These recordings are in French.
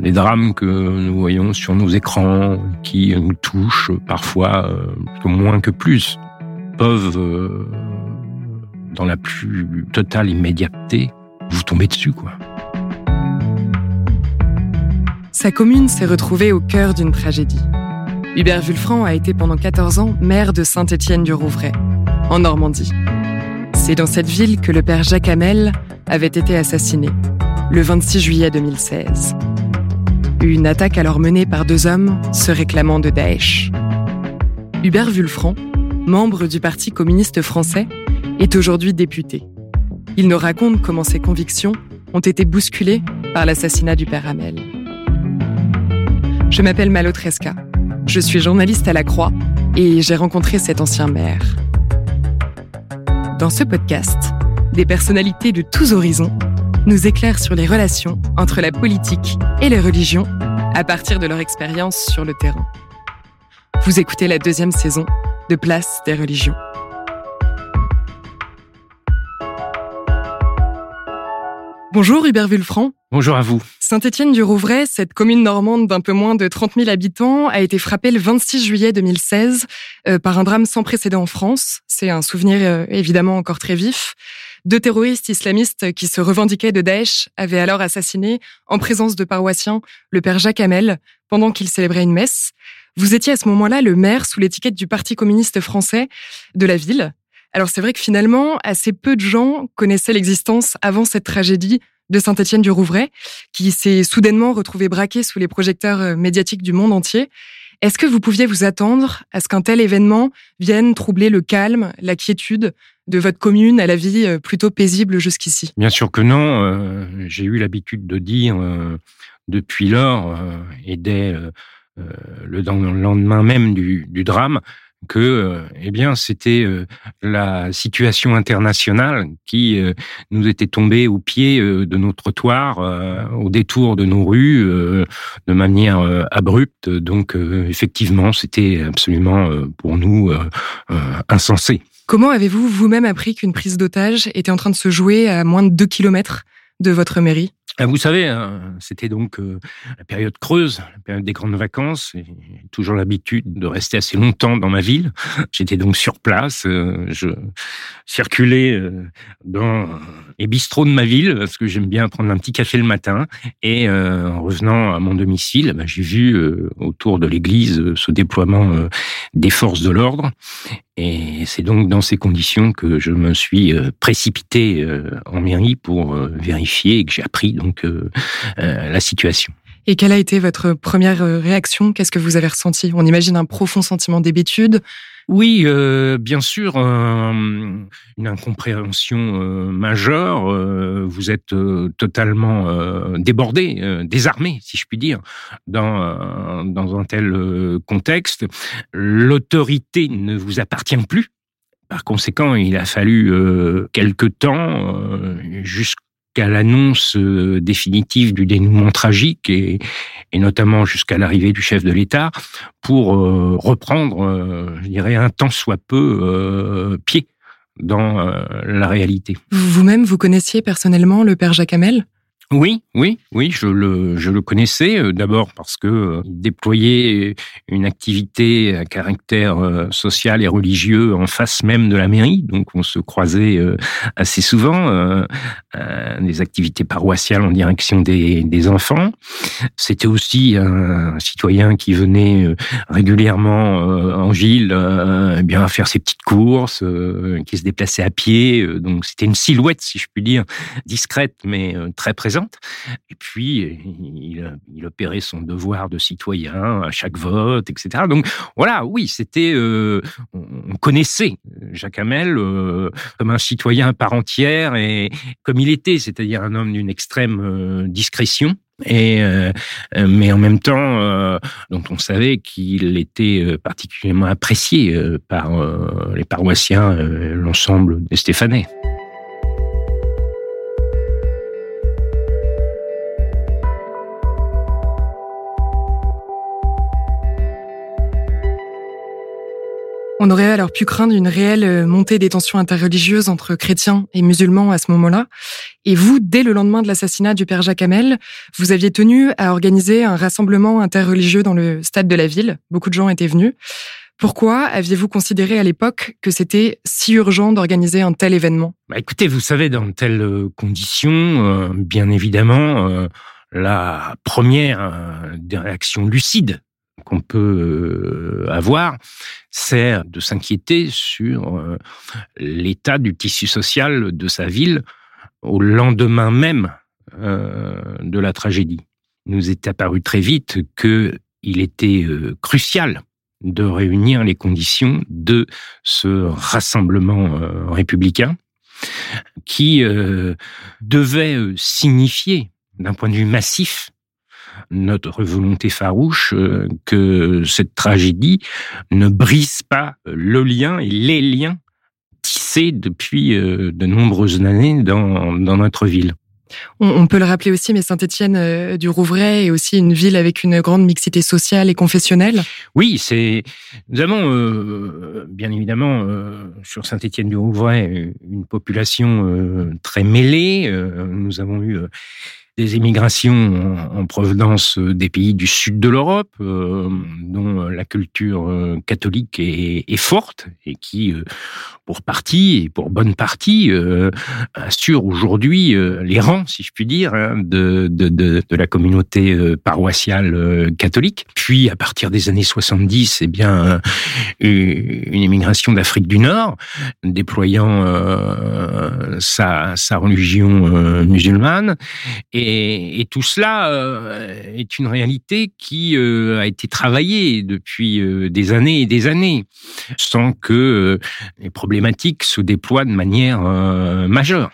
Les drames que nous voyons sur nos écrans, qui nous touchent parfois euh, moins que plus, peuvent, euh, dans la plus totale immédiateté, vous tomber dessus. Sa commune s'est retrouvée au cœur d'une tragédie. Hubert Vulfranc a été pendant 14 ans maire de Saint-Étienne-du-Rouvray, en Normandie. C'est dans cette ville que le père Jacques Hamel avait été assassiné, le 26 juillet 2016. Une attaque alors menée par deux hommes se réclamant de Daesh. Hubert Vulfranc, membre du Parti communiste français, est aujourd'hui député. Il nous raconte comment ses convictions ont été bousculées par l'assassinat du père Hamel. Je m'appelle Malo Tresca. Je suis journaliste à la Croix et j'ai rencontré cet ancien maire. Dans ce podcast, des personnalités de tous horizons nous éclairent sur les relations entre la politique et les religions à partir de leur expérience sur le terrain. Vous écoutez la deuxième saison de Place des religions. Bonjour Hubert Vulfranc. Bonjour à vous. Saint-Étienne-du-Rouvray, cette commune normande d'un peu moins de 30 000 habitants, a été frappée le 26 juillet 2016 euh, par un drame sans précédent en France. C'est un souvenir euh, évidemment encore très vif. Deux terroristes islamistes qui se revendiquaient de Daesh avaient alors assassiné, en présence de paroissiens, le père Jacques Hamel pendant qu'il célébrait une messe. Vous étiez à ce moment-là le maire sous l'étiquette du Parti communiste français de la ville. Alors c'est vrai que finalement, assez peu de gens connaissaient l'existence avant cette tragédie de Saint-Étienne-du-Rouvray, qui s'est soudainement retrouvé braqué sous les projecteurs euh, médiatiques du monde entier. Est-ce que vous pouviez vous attendre à ce qu'un tel événement vienne troubler le calme, la quiétude de votre commune à la vie euh, plutôt paisible jusqu'ici? Bien sûr que non. Euh, j'ai eu l'habitude de dire depuis lors et dès le lendemain même du drame que euh, eh bien c'était euh, la situation internationale qui euh, nous était tombée au pied de nos trottoirs, au détour de nos rues, de manière abrupte. Donc effectivement, c'était absolument pour nous insensé. Comment avez-vous vous-même appris qu'une prise d'otage était en train de se jouer à moins de deux kilomètres de votre mairie? Vous savez, hein, c'était donc euh, la période creuse, la période des grandes vacances. J'ai toujours l'habitude de rester assez longtemps dans ma ville. J'étais donc sur place. Euh, je circulais euh, dans les bistrots de ma ville parce que j'aime bien prendre un petit café le matin. Et en revenant à mon domicile, bah, j'ai vu autour de l'église ce déploiement des forces de l'ordre. Et c'est donc dans ces conditions que je me suis précipité en mairie pour vérifier et que j'ai appris donc la situation. Et quelle a été votre première réaction? Qu'est-ce que vous avez ressenti? On imagine un profond sentiment d'hébétude, oui, euh, bien sûr, une incompréhension euh, majeure. Euh, vous êtes totalement débordé, désarmé, si je puis dire, dans, dans un tel contexte. L'autorité ne vous appartient plus. Par conséquent, il a fallu quelque temps jusqu'à à l'annonce euh, définitive du dénouement tragique et, notamment jusqu'à l'arrivée du chef de l'État pour euh, reprendre, euh, je dirais, un tant soit peu pied dans la réalité. Vous-même, vous connaissiez personnellement le père Jacques oui, oui, oui, je le, je le connaissais euh, d'abord parce que euh, il déployait une activité à caractère euh, social et religieux en face même de la mairie, donc on se croisait assez souvent, des activités paroissiales en direction des, enfants. C'était aussi un citoyen qui venait régulièrement en ville, eh bien faire ses petites courses, qui se déplaçait à pied, donc c'était une silhouette, si je puis dire, discrète mais très présente Et puis, il, opérait son devoir de citoyen à chaque vote, etc. Donc voilà, oui, c'était, euh, on connaissait Jacques Hamel euh, comme un citoyen à part entière et comme il était, c'est-à-dire un homme d'une extrême euh, discrétion. Et mais en même temps, dont on savait qu'il était particulièrement apprécié par les paroissiens, l'ensemble des Stéphanais. On aurait alors pu craindre une réelle euh, montée des tensions interreligieuses entre chrétiens et musulmans à ce moment-là. Et vous, dès le lendemain de l'assassinat du père Jacques Hamel, vous aviez tenu à organiser un rassemblement interreligieux dans le stade de la ville. Beaucoup de gens étaient venus. Pourquoi aviez-vous considéré à l'époque que c'était si urgent d'organiser un tel événement? Bah Écoutez, vous savez, dans telles euh, conditions, euh, bien évidemment, la première des réactions lucides qu'on peut euh, avoir, c'est de s'inquiéter sur euh, l'état du tissu social de sa ville au lendemain même euh, de la tragédie. Il nous est apparu très vite qu'il était crucial de réunir les conditions de ce rassemblement républicain qui devait signifier, d'un point de vue massif, notre volonté farouche euh, que cette tragédie ne brise pas le lien et les liens tissés depuis euh, de nombreuses années dans, notre ville. On, peut le rappeler aussi, mais Saint-Étienne euh, du Rouvray est aussi une ville avec une grande mixité sociale et confessionnelle. Oui, c'est nous avons bien évidemment sur Saint-Étienne du Rouvray une population très mêlée. nous avons eu des émigrations en provenance des pays du sud de l'Europe, euh, dont la culture euh, catholique est, forte et qui, euh, pour partie et pour bonne partie, assure aujourd'hui les rangs, si je puis dire, hein, de, de, de, la communauté paroissiale catholique. Puis, à partir des années 70, eh bien, une émigration d'Afrique du Nord, déployant sa, sa religion musulmane et et, tout cela euh, est une réalité qui euh, a été travaillée depuis euh, des années et des années, sans que les problématiques se déploient de manière majeure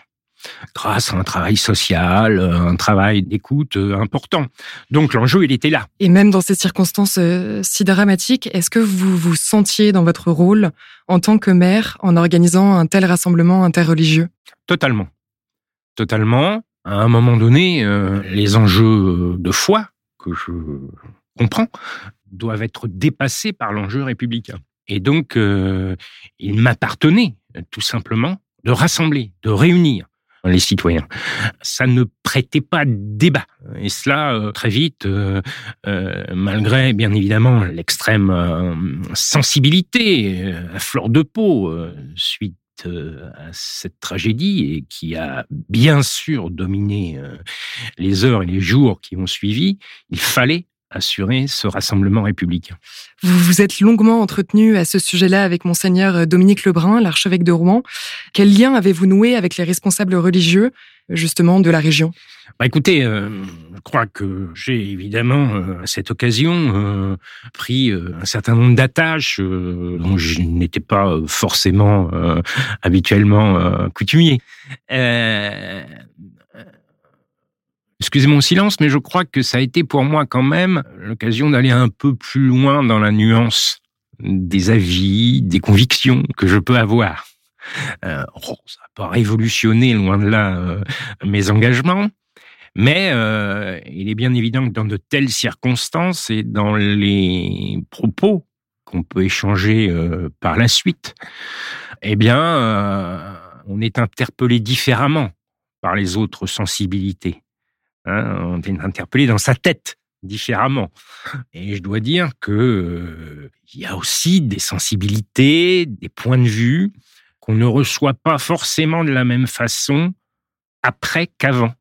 grâce à un travail social, un travail d'écoute important. Donc l'enjeu, il était là. Et même dans ces circonstances si dramatiques, est-ce que vous vous sentiez dans votre rôle en tant que maire en organisant un tel rassemblement interreligieux? Totalement. Totalement à un moment donné, euh, les enjeux de foi, que je comprends, doivent être dépassés par l'enjeu républicain. Et donc, euh, il m'appartenait tout simplement de rassembler, de réunir les citoyens. Ça ne prêtait pas débat. Et cela, euh, très vite, malgré bien évidemment l'extrême sensibilité à fleur de peau suite euh, à cette tragédie et qui a bien sûr dominé euh, les heures et les jours qui ont suivi, il fallait assurer ce rassemblement républicain. Vous vous êtes longuement entretenu à ce sujet-là avec monseigneur Dominique Lebrun, l'archevêque de Rouen. Quel lien avez-vous noué avec les responsables religieux justement de la région? Bah écoutez, euh, je crois que j'ai évidemment euh, à cette occasion euh, pris un certain nombre d'attaches dont je n'étais pas forcément habituellement coutumier. Excusez mon silence, mais je crois que ça a été pour moi quand même l'occasion d'aller un peu plus loin dans la nuance des avis, des convictions que je peux avoir. Euh, oh, ça n'a pas révolutionné, loin de là, euh, mes engagements. Mais euh, il est bien évident que dans de telles circonstances et dans les propos qu'on peut échanger par la suite, eh bien, on est interpellé différemment par les autres sensibilités. Hein. on est interpellé dans sa tête différemment. Et je dois dire que il y a aussi des sensibilités, des points de vue qu'on ne reçoit pas forcément de la même façon après qu'avant.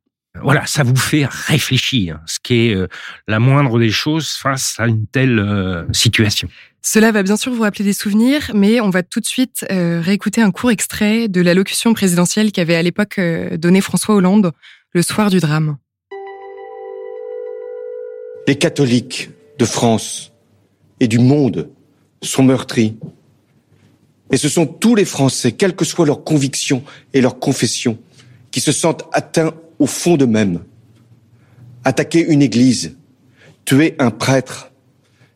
Voilà, ça vous fait réfléchir, ce qui est euh, la moindre des choses face à une telle euh, situation. Cela va bien sûr vous rappeler des souvenirs, mais on va tout de suite euh, réécouter un court extrait de l'allocution présidentielle qu'avait à l'époque donné François Hollande le soir du drame. Les catholiques de France et du monde sont meurtris. Et ce sont tous les Français, quelles que soient leurs convictions et leurs confessions, qui se sentent atteints au fond d'eux-mêmes. Attaquer une église, tuer un prêtre,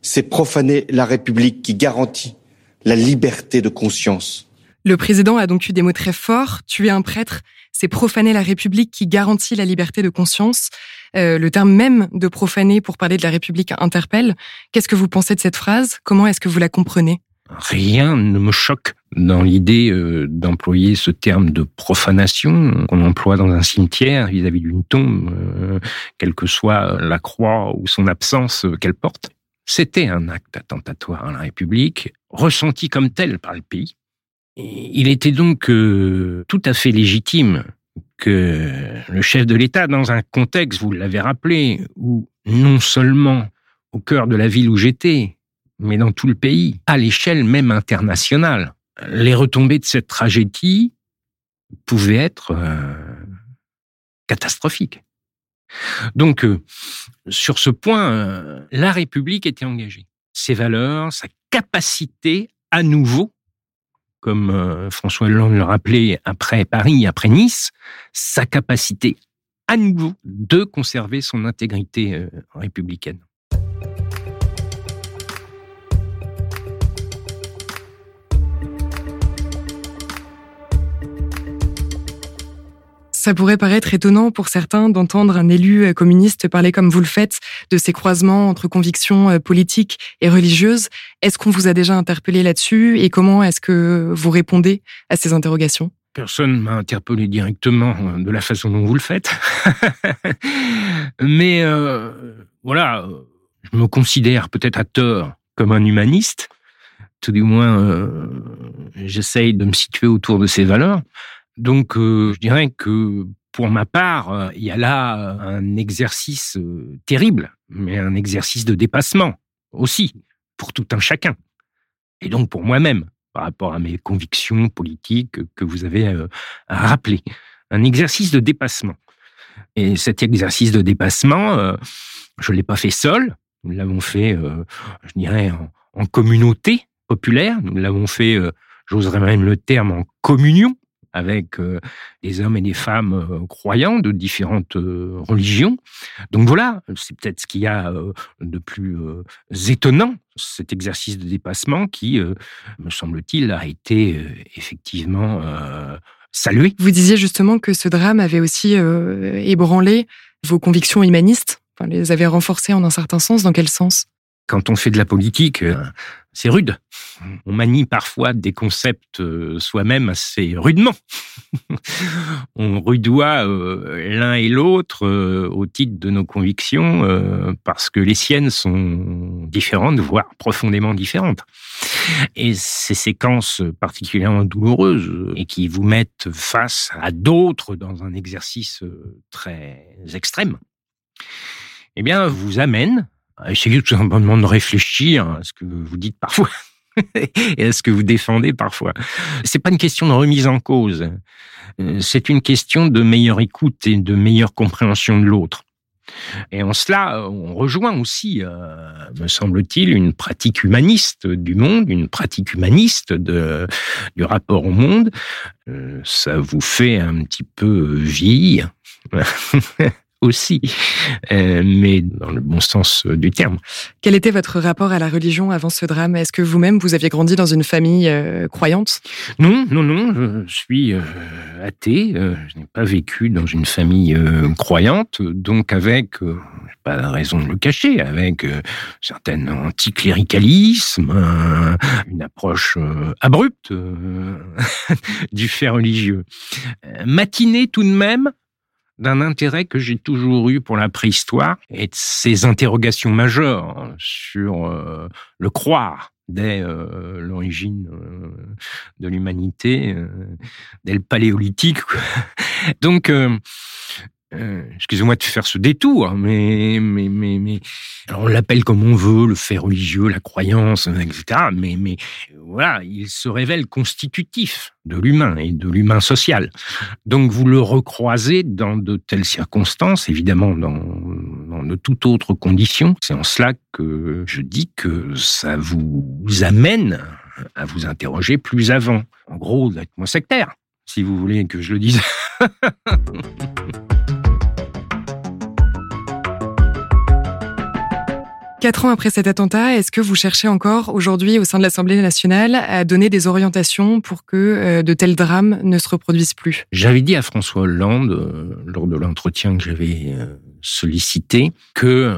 c'est profaner la République qui garantit la liberté de conscience. Le président a donc eu des mots très forts. Tuer un prêtre, c'est profaner la République qui garantit la liberté de conscience. Euh, le terme même de profaner pour parler de la République interpelle. Qu'est-ce que vous pensez de cette phrase? Comment est-ce que vous la comprenez? Rien ne me choque dans l'idée euh, d'employer ce terme de profanation qu'on emploie dans un cimetière vis-à-vis d'une tombe, euh, quelle que soit la croix ou son absence qu'elle porte. C'était un acte attentatoire à la République, ressenti comme tel par le pays. Il était donc tout à fait légitime que le chef de l'État, dans un contexte, vous l'avez rappelé, où non seulement au cœur de la ville où j'étais, mais dans tout le pays, à l'échelle même internationale, les retombées de cette tragédie pouvaient être euh, catastrophiques. Donc, euh, sur ce point, euh, la République était engagée. Ses valeurs, sa capacité à nouveau comme euh, François Hollande le rappelait après Paris, après Nice, sa capacité à nouveau de conserver son intégrité euh, républicaine. Ça pourrait paraître étonnant pour certains d'entendre un élu euh, communiste parler comme vous le faites de ces croisements entre convictions euh, politiques et religieuses. Est-ce qu'on vous a déjà interpellé là-dessus et comment est-ce que vous répondez à ces interrogations? Personne m'a interpellé directement euh, de la façon dont vous le faites. Mais voilà, je me considère peut-être à tort comme un humaniste. Tout du moins, j'essaye de me situer autour de ces valeurs. Donc, euh, je dirais que pour ma part, euh, il y a là euh, un exercice terrible, mais un exercice de dépassement aussi, pour tout un chacun. Et donc pour moi-même, par rapport à mes convictions politiques que vous avez rappelées. Un exercice de dépassement. Et cet exercice de dépassement, je ne l'ai pas fait seul, nous l'avons fait, je dirais, en, communauté populaire, nous l'avons fait, j'oserais même le terme, en communion avec euh, des hommes et des femmes euh, croyants de différentes euh, religions. Donc voilà, c'est peut-être ce qu'il y a de plus étonnant, cet exercice de dépassement qui, me semble-t-il, a été effectivement salué. Vous disiez justement que ce drame avait aussi ébranlé vos convictions humanistes, enfin, les avait renforcées en un certain sens. Dans quel sens? Quand on fait de la politique, c'est rude. On manie parfois des concepts euh, soi-même assez rudement. on rudoie euh, l'un et l'autre euh, au titre de nos convictions parce que les siennes sont différentes, voire profondément différentes. Et ces séquences particulièrement douloureuses et qui vous mettent face à d'autres dans un exercice très extrême, eh bien, vous amènent Essayez tout simplement de réfléchir à ce que vous dites parfois et à ce que vous défendez parfois. C'est pas une question de remise en cause. Euh, c'est une question de meilleure écoute et de meilleure compréhension de l'autre. Et en cela, on rejoint aussi, euh, me semble-t-il, une pratique humaniste du monde, une pratique humaniste du rapport au monde. Euh, ça vous fait un petit peu vieillir. aussi, euh, mais dans le bon sens euh, du terme. Quel était votre rapport à la religion avant ce drame? Est-ce que vous-même, vous aviez grandi dans une famille euh, croyante? Non, non, non, je suis athée, je n'ai pas vécu dans une famille croyante, donc avec, pas de raison de le cacher, avec un certain anticléricalisme, une approche abrupte du fait religieux. Matinée tout de même, d'un intérêt que j'ai toujours eu pour la préhistoire et de ses interrogations majeures sur euh, le croire dès euh, l'origine euh, de l'humanité, dès le paléolithique. Donc, euh, excusez-moi de faire ce détour, mais, mais, mais, mais on l'appelle comme on veut, le fait religieux, la croyance, etc. Mais, mais voilà, il se révèle constitutif de l'humain et de l'humain social. Donc vous le recroisez dans de telles circonstances, évidemment dans, dans de toute autre condition. C'est en cela que je dis que ça vous amène à vous interroger plus avant. En gros, d'être moins sectaire, si vous voulez que je le dise. Quatre ans après cet attentat, est-ce que vous cherchez encore aujourd'hui au sein de l'Assemblée nationale à donner des orientations pour que euh, de tels drames ne se reproduisent plus? J'avais dit à François Hollande, euh, lors de l'entretien que j'avais euh, sollicité, que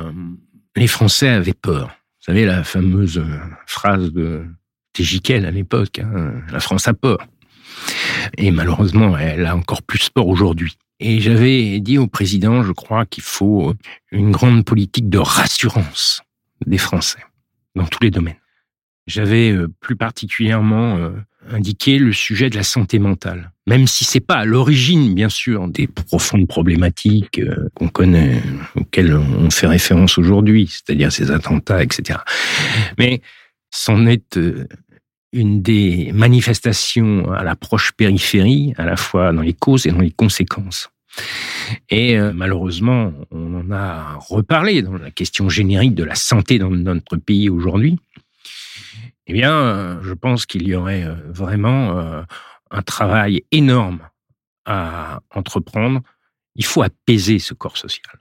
les Français avaient peur. Vous savez, la fameuse phrase de Tégiquel à l'époque, hein, la France a peur. Et malheureusement, elle a encore plus peur aujourd'hui. Et j'avais dit au président, je crois qu'il faut une grande politique de rassurance des Français dans tous les domaines. J'avais euh, plus particulièrement euh, indiqué le sujet de la santé mentale, même si c'est pas à l'origine, bien sûr, des profondes problématiques euh, qu'on connaît, auxquelles on fait référence aujourd'hui, c'est-à-dire ces attentats, etc. Mais c'en est une des manifestations à l'approche périphérie, à la fois dans les causes et dans les conséquences. Et euh, malheureusement, on en a reparlé dans la question générique de la santé dans notre pays aujourd'hui. Eh bien, euh, je pense qu'il y aurait euh, vraiment un travail énorme à entreprendre. Il faut apaiser ce corps social.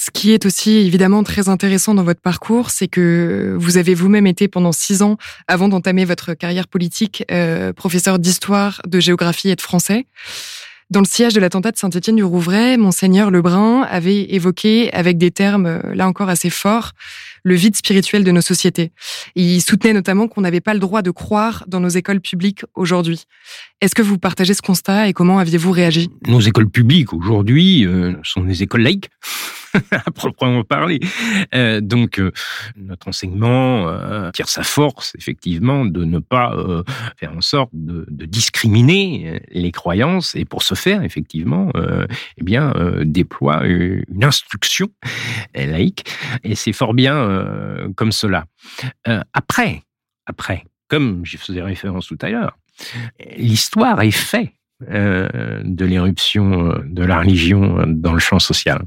Ce qui est aussi évidemment très intéressant dans votre parcours, c'est que vous avez vous-même été pendant six ans, avant d'entamer votre carrière politique, professeur d'histoire, de géographie et de français. Dans le sillage de l'attentat de Saint-Étienne-du-Rouvray, Monseigneur Lebrun avait évoqué, avec des termes euh, là encore assez forts, le vide spirituel de nos sociétés. Il soutenait notamment qu'on n'avait pas le droit de croire dans nos écoles publiques aujourd'hui. Est-ce que vous partagez ce constat et comment aviez-vous réagi? Nos écoles publiques aujourd'hui euh, sont des écoles laïques. à proprement parler. Euh, donc, euh, notre enseignement euh, tire sa force, effectivement, de ne pas faire en sorte de, discriminer les croyances et pour ce faire, effectivement, eh bien, déploie une instruction laïque et c'est fort bien comme cela. après, après, comme j'y faisais référence tout à l'heure, l'histoire est faite de l'éruption de la religion dans le champ social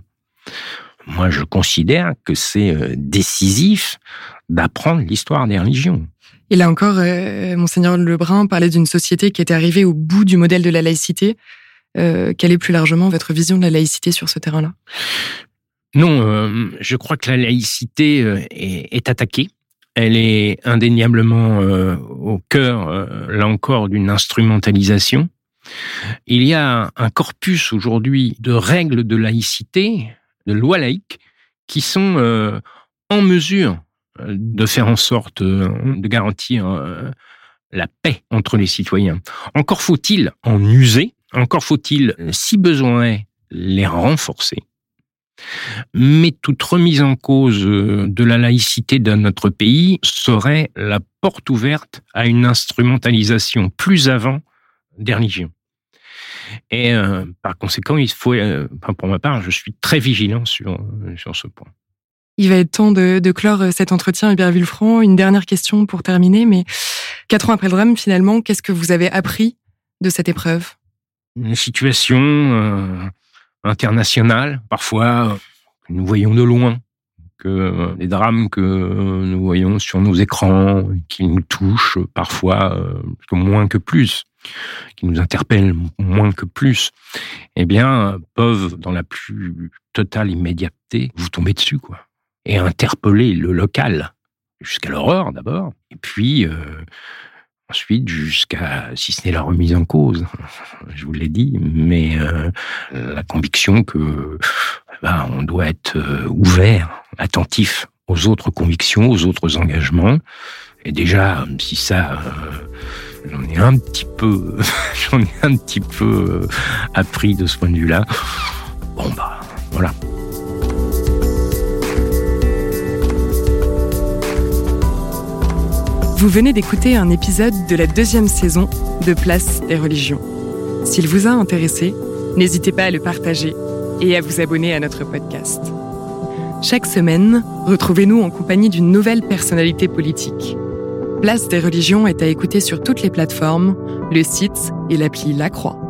moi je considère que c'est euh, décisif d'apprendre l'histoire des religions. Et là encore, euh, monseigneur Lebrun parlait d'une société qui était arrivée au bout du modèle de la laïcité. Euh, quelle est plus largement votre vision de la laïcité sur ce terrain-là? Non, je crois que la laïcité est, attaquée. Elle est indéniablement au cœur, là encore, d'une instrumentalisation. Il y a un corpus aujourd'hui de règles de laïcité de lois laïques qui sont euh, en mesure euh, de faire en sorte euh, de garantir la paix entre les citoyens. Encore faut-il en user, encore faut-il, si besoin est, les renforcer. Mais toute remise en cause de la laïcité de notre pays serait la porte ouverte à une instrumentalisation plus avant des religions. Et euh, par conséquent, il faut, euh, pour ma part, je suis très vigilant sur, sur ce point. Il va être temps de, de clore cet entretien, Hubert Villefranc. Une dernière question pour terminer, mais quatre ans après le drame, finalement, qu'est-ce que vous avez appris de cette épreuve? Une situation euh, internationale, parfois que nous voyons de loin, que les drames que nous voyons sur nos écrans, qui nous touchent parfois moins que plus, qui nous interpellent moins que plus, eh bien, peuvent, dans la plus totale immédiateté, vous tomber dessus, quoi. Et interpeller le local, jusqu'à l'horreur d'abord, et puis euh, ensuite jusqu'à, si ce n'est la remise en cause, je vous l'ai dit, mais euh, la conviction que ben, on doit être euh, ouvert, attentif aux autres convictions, aux autres engagements. Et déjà, si ça j'en ai un petit peu, j'en ai un petit peu euh, appris de ce point de vue-là. Bon bah voilà. Vous venez d'écouter un épisode de la deuxième saison de Place des religions. S'il vous a intéressé, n'hésitez pas à le partager et à vous abonner à notre podcast. Chaque semaine, retrouvez-nous en compagnie d'une nouvelle personnalité politique. Place des religions est à écouter sur toutes les plateformes, le site et l'appli La Croix.